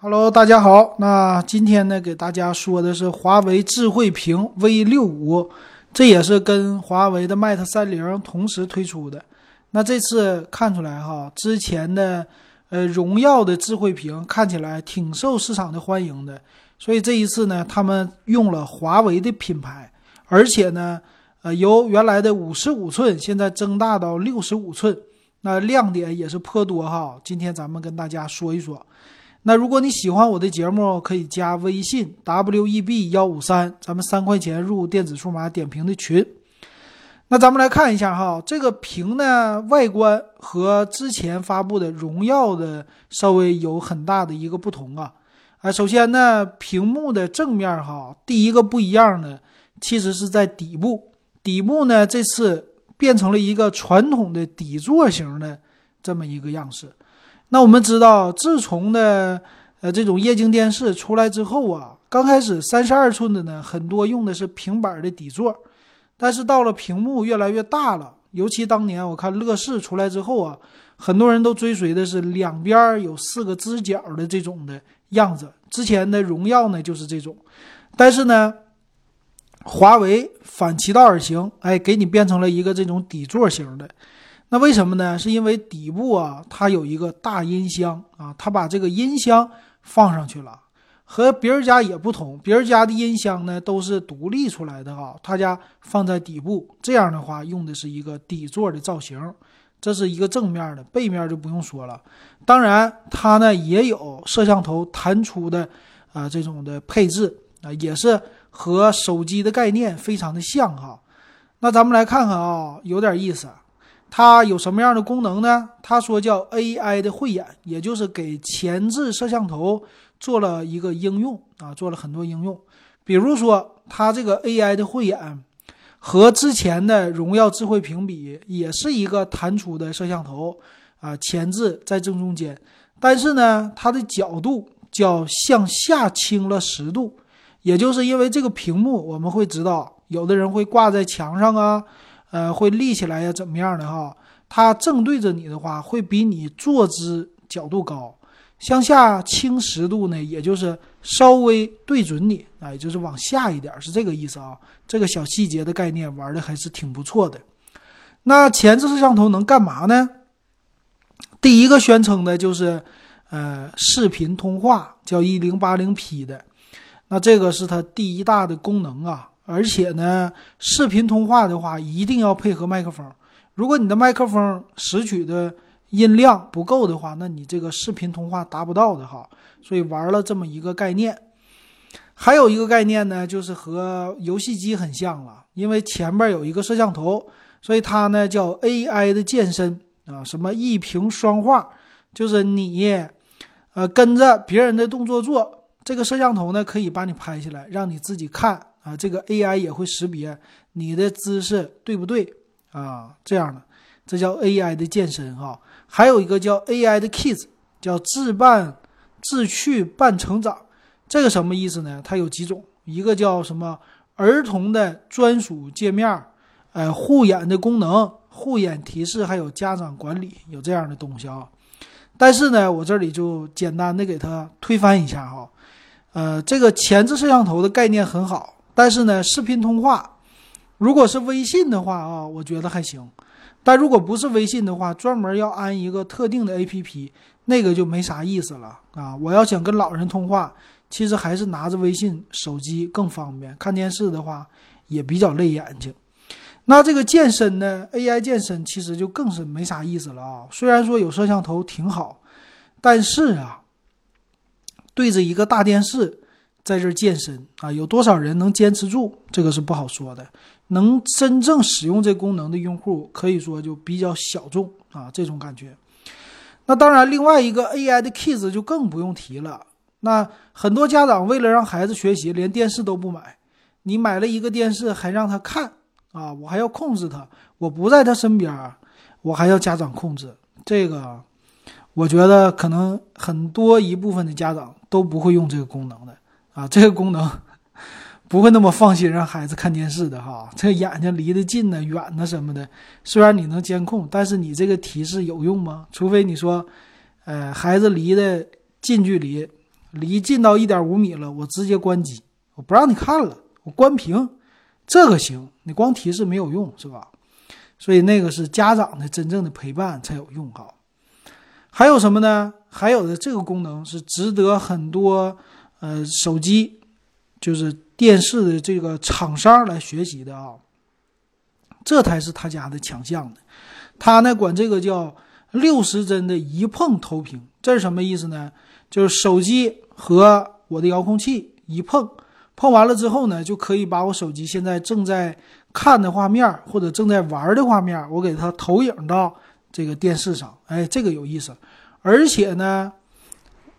Hello，大家好。那今天呢，给大家说的是华为智慧屏 V 六五，这也是跟华为的 Mate 三零同时推出的。那这次看出来哈，之前的呃荣耀的智慧屏看起来挺受市场的欢迎的，所以这一次呢，他们用了华为的品牌，而且呢，呃，由原来的五十五寸现在增大到六十五寸，那亮点也是颇多哈。今天咱们跟大家说一说。那如果你喜欢我的节目，可以加微信 w e b 幺五三，咱们三块钱入电子数码点评的群。那咱们来看一下哈，这个屏呢外观和之前发布的荣耀的稍微有很大的一个不同啊。啊，首先呢，屏幕的正面哈，第一个不一样的其实是在底部，底部呢这次变成了一个传统的底座型的这么一个样式。那我们知道，自从的呃这种液晶电视出来之后啊，刚开始三十二寸的呢，很多用的是平板的底座，但是到了屏幕越来越大了，尤其当年我看乐视出来之后啊，很多人都追随的是两边有四个支角的这种的样子。之前的荣耀呢就是这种，但是呢，华为反其道而行，哎，给你变成了一个这种底座型的。那为什么呢？是因为底部啊，它有一个大音箱啊，它把这个音箱放上去了，和别人家也不同。别人家的音箱呢都是独立出来的啊，他家放在底部，这样的话用的是一个底座的造型，这是一个正面的，背面就不用说了。当然，它呢也有摄像头弹出的啊这种的配置啊，也是和手机的概念非常的像哈。那咱们来看看啊，有点意思。它有什么样的功能呢？他说叫 AI 的慧眼，也就是给前置摄像头做了一个应用啊，做了很多应用。比如说，它这个 AI 的慧眼和之前的荣耀智慧屏比，也是一个弹出的摄像头啊，前置在正中间，但是呢，它的角度叫向下倾了十度，也就是因为这个屏幕，我们会知道，有的人会挂在墙上啊。呃，会立起来呀，怎么样的哈？它正对着你的话，会比你坐姿角度高。向下倾十度呢，也就是稍微对准你，啊，也就是往下一点，是这个意思啊。这个小细节的概念玩的还是挺不错的。那前置摄像头能干嘛呢？第一个宣称的就是，呃，视频通话，叫一零八零 P 的。那这个是它第一大的功能啊。而且呢，视频通话的话，一定要配合麦克风。如果你的麦克风拾取的音量不够的话，那你这个视频通话达不到的哈。所以玩了这么一个概念。还有一个概念呢，就是和游戏机很像了，因为前面有一个摄像头，所以它呢叫 AI 的健身啊，什么一屏双画，就是你呃跟着别人的动作做，这个摄像头呢可以把你拍下来，让你自己看。啊，这个 AI 也会识别你的姿势对不对啊？这样的，这叫 AI 的健身哈。还有一个叫 AI 的 Kids，叫自伴自趣伴成长。这个什么意思呢？它有几种，一个叫什么儿童的专属界面，呃，护眼的功能、护眼提示，还有家长管理，有这样的东西啊。但是呢，我这里就简单的给它推翻一下哈。呃，这个前置摄像头的概念很好。但是呢，视频通话，如果是微信的话啊，我觉得还行。但如果不是微信的话，专门要安一个特定的 APP，那个就没啥意思了啊。我要想跟老人通话，其实还是拿着微信手机更方便。看电视的话也比较累眼睛。那这个健身呢，AI 健身其实就更是没啥意思了啊。虽然说有摄像头挺好，但是啊，对着一个大电视。在这健身啊，有多少人能坚持住？这个是不好说的。能真正使用这功能的用户，可以说就比较小众啊，这种感觉。那当然，另外一个 AI 的 Kids 就更不用提了。那很多家长为了让孩子学习，连电视都不买。你买了一个电视，还让他看啊？我还要控制他，我不在他身边，我还要家长控制。这个，我觉得可能很多一部分的家长都不会用这个功能的。啊，这个功能不会那么放心让孩子看电视的哈。这眼睛离得近呢、远呢什么的，虽然你能监控，但是你这个提示有用吗？除非你说，呃，孩子离的近距离，离近到一点五米了，我直接关机，我不让你看了，我关屏，这个行，你光提示没有用，是吧？所以那个是家长的真正的陪伴才有用哈。还有什么呢？还有的这个功能是值得很多呃手机，就是电视的这个厂商来学习的啊。这才是他家的强项的。他呢管这个叫六十帧的一碰投屏，这是什么意思呢？就是手机和我的遥控器一碰，碰完了之后呢，就可以把我手机现在正在看的画面或者正在玩的画面，我给它投影到这个电视上。哎，这个有意思。而且呢，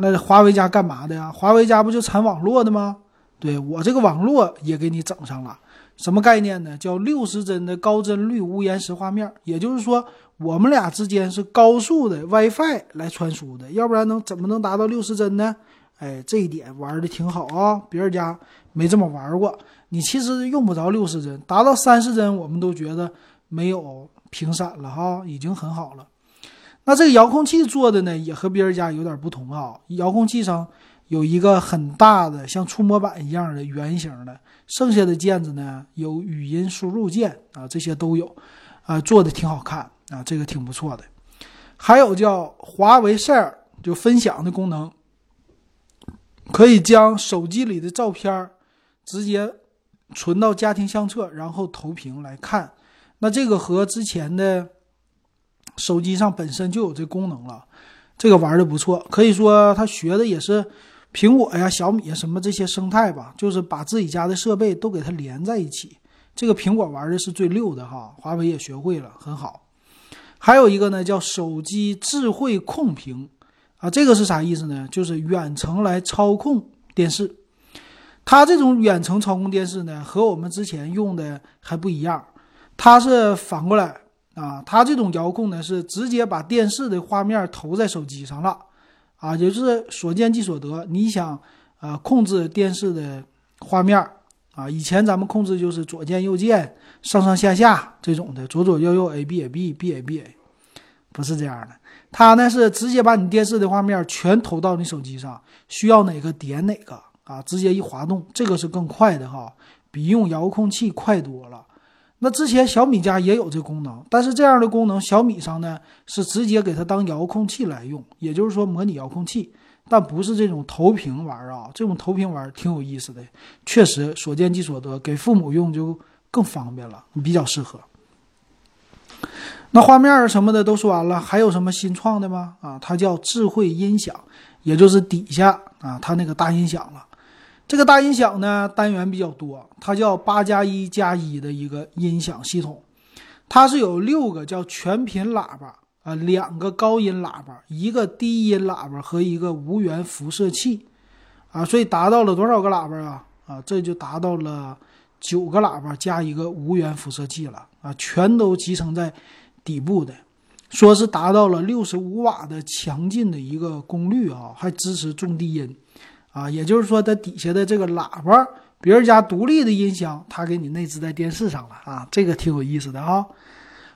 那华为家干嘛的呀？华为家不就产网络的吗？对我这个网络也给你整上了。什么概念呢？叫六十帧的高帧率无延时画面，也就是说，我们俩之间是高速的 WiFi 来传输的，要不然能怎么能达到六十帧呢？哎，这一点玩的挺好啊，别人家没这么玩过。你其实用不着六十帧，达到三十帧我们都觉得没有屏闪了哈，已经很好了。那这个遥控器做的呢，也和别人家有点不同啊，遥控器上有一个很大的像触摸板一样的圆形的。剩下的键子呢，有语音输入键啊，这些都有，啊，做的挺好看啊，这个挺不错的。还有叫华为 Share 就分享的功能，可以将手机里的照片直接存到家庭相册，然后投屏来看。那这个和之前的手机上本身就有这功能了，这个玩的不错，可以说他学的也是。苹果呀、小米啊，什么这些生态吧，就是把自己家的设备都给它连在一起。这个苹果玩的是最溜的哈，华为也学会了，很好。还有一个呢，叫手机智慧控屏啊，这个是啥意思呢？就是远程来操控电视。它这种远程操控电视呢，和我们之前用的还不一样，它是反过来啊，它这种遥控呢是直接把电视的画面投在手机上了。啊，也就是所见即所得。你想，呃，控制电视的画面啊，以前咱们控制就是左键右键，上上下下这种的，左左右右，A B A B B A B A，不是这样的。它呢是直接把你电视的画面全投到你手机上，需要哪个点哪个啊，直接一滑动，这个是更快的哈，比用遥控器快多了。那之前小米家也有这功能，但是这样的功能小米上呢是直接给它当遥控器来用，也就是说模拟遥控器，但不是这种投屏玩啊。这种投屏玩挺有意思的，确实所见即所得，给父母用就更方便了，比较适合。那画面什么的都说完了，还有什么新创的吗？啊，它叫智慧音响，也就是底下啊它那个大音响了。这个大音响呢，单元比较多，它叫八加一加一的一个音响系统，它是有六个叫全频喇叭啊，两个高音喇叭，一个低音喇叭和一个无源辐射器啊，所以达到了多少个喇叭啊？啊，这就达到了九个喇叭加一个无源辐射器了啊，全都集成在底部的，说是达到了六十五瓦的强劲的一个功率啊，还支持重低音。啊，也就是说，它底下的这个喇叭，别人家独立的音箱，它给你内置在电视上了啊，这个挺有意思的哈。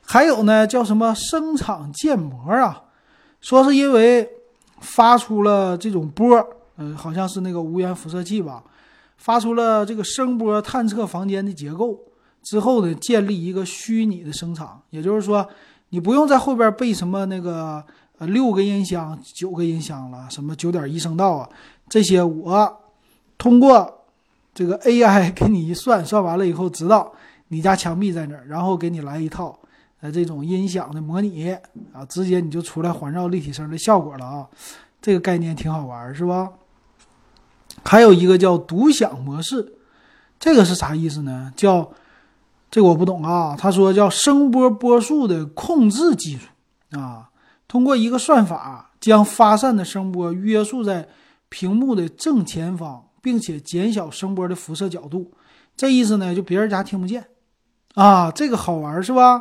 还有呢，叫什么声场建模啊？说是因为发出了这种波，嗯，好像是那个无源辐射器吧，发出了这个声波，探测房间的结构之后呢，建立一个虚拟的声场，也就是说，你不用在后边备什么那个呃六个音箱、九个音箱了，什么九点一声道啊。这些我通过这个 AI 给你一算，算完了以后知道你家墙壁在哪儿，然后给你来一套呃这种音响的模拟啊，直接你就出来环绕立体声的效果了啊，这个概念挺好玩是吧？还有一个叫独享模式，这个是啥意思呢？叫这个我不懂啊，他说叫声波波束的控制技术啊，通过一个算法将发散的声波约束在。屏幕的正前方，并且减小声波的辐射角度，这意思呢，就别人家听不见啊，这个好玩是吧？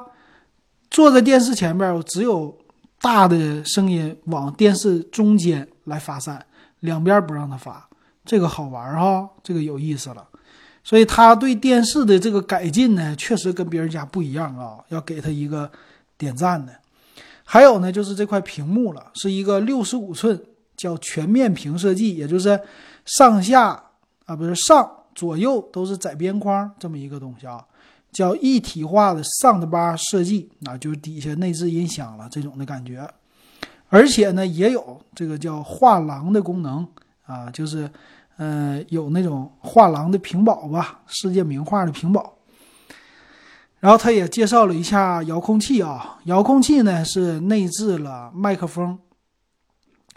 坐在电视前边，我只有大的声音往电视中间来发散，两边不让它发，这个好玩哈，这个有意思了。所以他对电视的这个改进呢，确实跟别人家不一样啊，要给他一个点赞的。还有呢，就是这块屏幕了，是一个六十五寸。叫全面屏设计，也就是上下啊不是上左右都是窄边框这么一个东西啊，叫一体化的上的巴设计啊，就是底下内置音响了这种的感觉，而且呢也有这个叫画廊的功能啊，就是嗯有那种画廊的屏保吧，世界名画的屏保。然后他也介绍了一下遥控器啊，遥控器呢是内置了麦克风，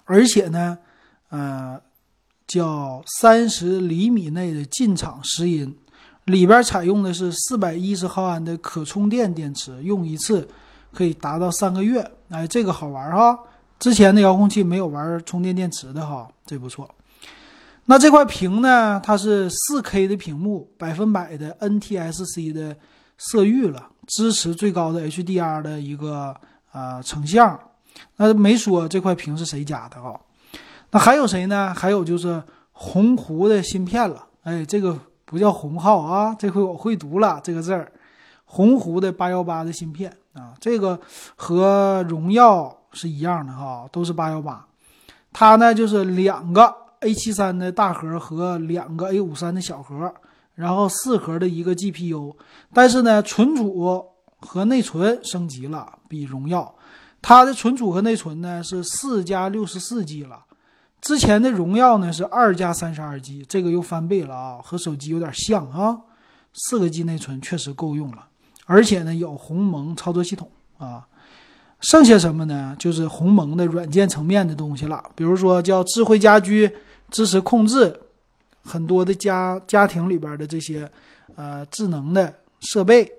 而且呢，呃，叫三十厘米内的进场拾音，里边采用的是四百一十毫安的可充电电池，用一次可以达到三个月。哎，这个好玩哈，之前的遥控器没有玩充电电池的哈，这不错。那这块屏呢，它是四 K 的屏幕，百分百的 NTSC 的。色域了，支持最高的 HDR 的一个呃成像，那没说这块屏是谁家的啊？那还有谁呢？还有就是鸿鹄的芯片了，哎，这个不叫鸿号啊，这回我会读了这个字儿，鸿鹄的八幺八的芯片啊，这个和荣耀是一样的哈，都是八幺八，它呢就是两个 A 七三的大核和两个 A 五三的小核。然后四核的一个 GPU，但是呢，存储和内存升级了，比荣耀，它的存储和内存呢是四加六十四 G 了，之前的荣耀呢是二加三十二 G，这个又翻倍了啊，和手机有点像啊，四个 G 内存确实够用了，而且呢有鸿蒙操作系统啊，剩下什么呢？就是鸿蒙的软件层面的东西了，比如说叫智慧家居，支持控制。很多的家家庭里边的这些，呃，智能的设备，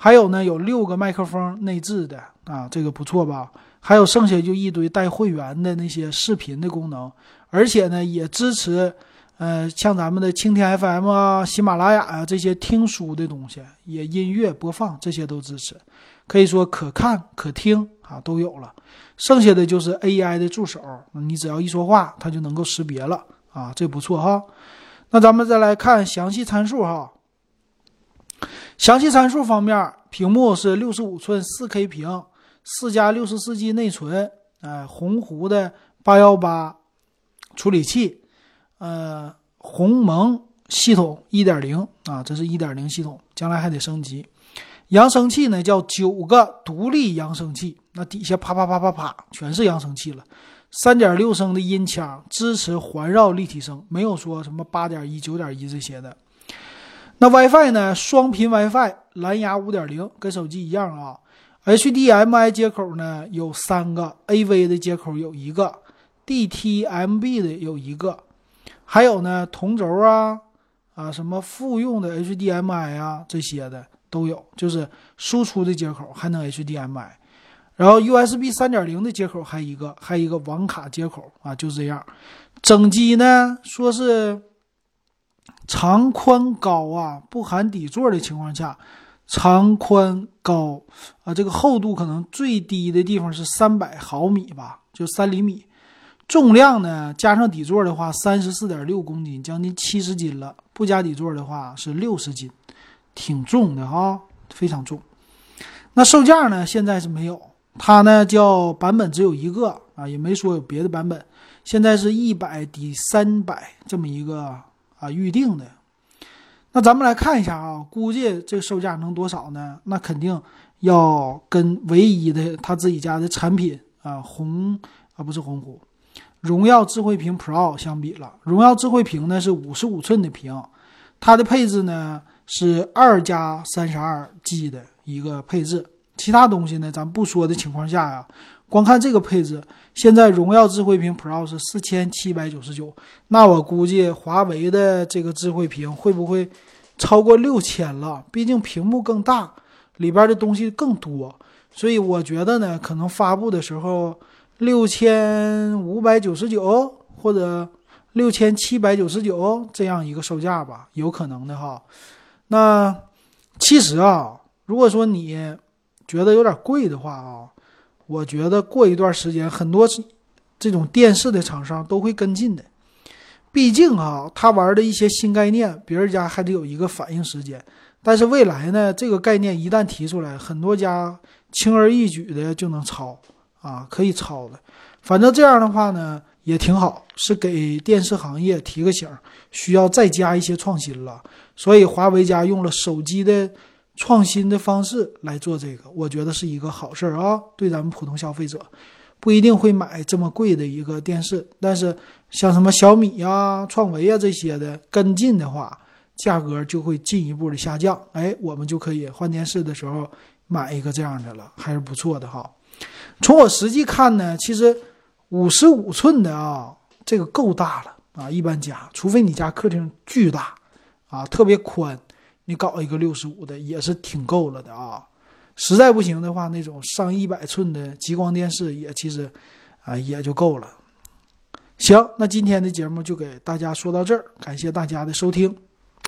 还有呢，有六个麦克风内置的啊，这个不错吧？还有剩下就一堆带会员的那些视频的功能，而且呢，也支持，呃，像咱们的蜻蜓 FM 啊、喜马拉雅啊这些听书的东西，也音乐播放这些都支持，可以说可看可听啊都有了。剩下的就是 AI 的助手，你只要一说话，它就能够识别了。啊，这不错哈。那咱们再来看详细参数哈。详细参数方面，屏幕是六十五寸四 K 屏，四加六十四 G 内存，哎，鸿鹄的八幺八处理器，呃，鸿蒙系统一点零啊，这是一点零系统，将来还得升级。扬声器呢，叫九个独立扬声器，那底下啪啪啪啪啪全是扬声器了。三点六升的音腔，支持环绕立体声，没有说什么八点一、九点一这些的。那 WiFi 呢？双频 WiFi，蓝牙五点零，跟手机一样啊。HDMI 接口呢有三个，AV 的接口有一个，DTMB 的有一个，还有呢同轴啊啊什么复用的 HDMI 啊这些的都有，就是输出的接口还能 HDMI。然后 USB 三点零的接口还一个，还一个网卡接口啊，就这样。整机呢说是长宽高啊，不含底座的情况下，长宽高啊，这个厚度可能最低的地方是三百毫米吧，就三厘米。重量呢加上底座的话，三十四点六公斤，将近七十斤了。不加底座的话是六十斤，挺重的哈，非常重。那售价呢现在是没有。它呢叫版本只有一个啊，也没说有别的版本。现在是一百抵三百这么一个啊预定的。那咱们来看一下啊，估计这个售价能多少呢？那肯定要跟唯一的他自己家的产品啊红啊不是红湖，荣耀智慧屏 Pro 相比了。荣耀智慧屏呢是五十五寸的屏，它的配置呢是二加三十二 G 的一个配置。其他东西呢，咱不说的情况下呀，光看这个配置，现在荣耀智慧屏 Pro 是四千七百九十九，那我估计华为的这个智慧屏会不会超过六千了？毕竟屏幕更大，里边的东西更多，所以我觉得呢，可能发布的时候六千五百九十九或者六千七百九十九这样一个售价吧，有可能的哈。那其实啊，如果说你觉得有点贵的话啊，我觉得过一段时间，很多这种电视的厂商都会跟进的。毕竟啊，他玩的一些新概念，别人家还得有一个反应时间。但是未来呢，这个概念一旦提出来，很多家轻而易举的就能抄啊，可以抄的。反正这样的话呢，也挺好，是给电视行业提个醒，需要再加一些创新了。所以华为家用了手机的创新的方式来做这个，我觉得是一个好事儿啊。对咱们普通消费者，不一定会买这么贵的一个电视，但是像什么小米呀、创维呀这些的跟进的话，价格就会进一步的下降。哎，我们就可以换电视的时候买一个这样的了，还是不错的哈。从我实际看呢，其实五十五寸的啊，这个够大了啊。一般家，除非你家客厅巨大啊，特别宽，你搞一个六十五的也是挺够了的啊。实在不行的话，那种上一百寸的激光电视也其实啊也就够了。行，那今天的节目就给大家说到这儿，感谢大家的收听。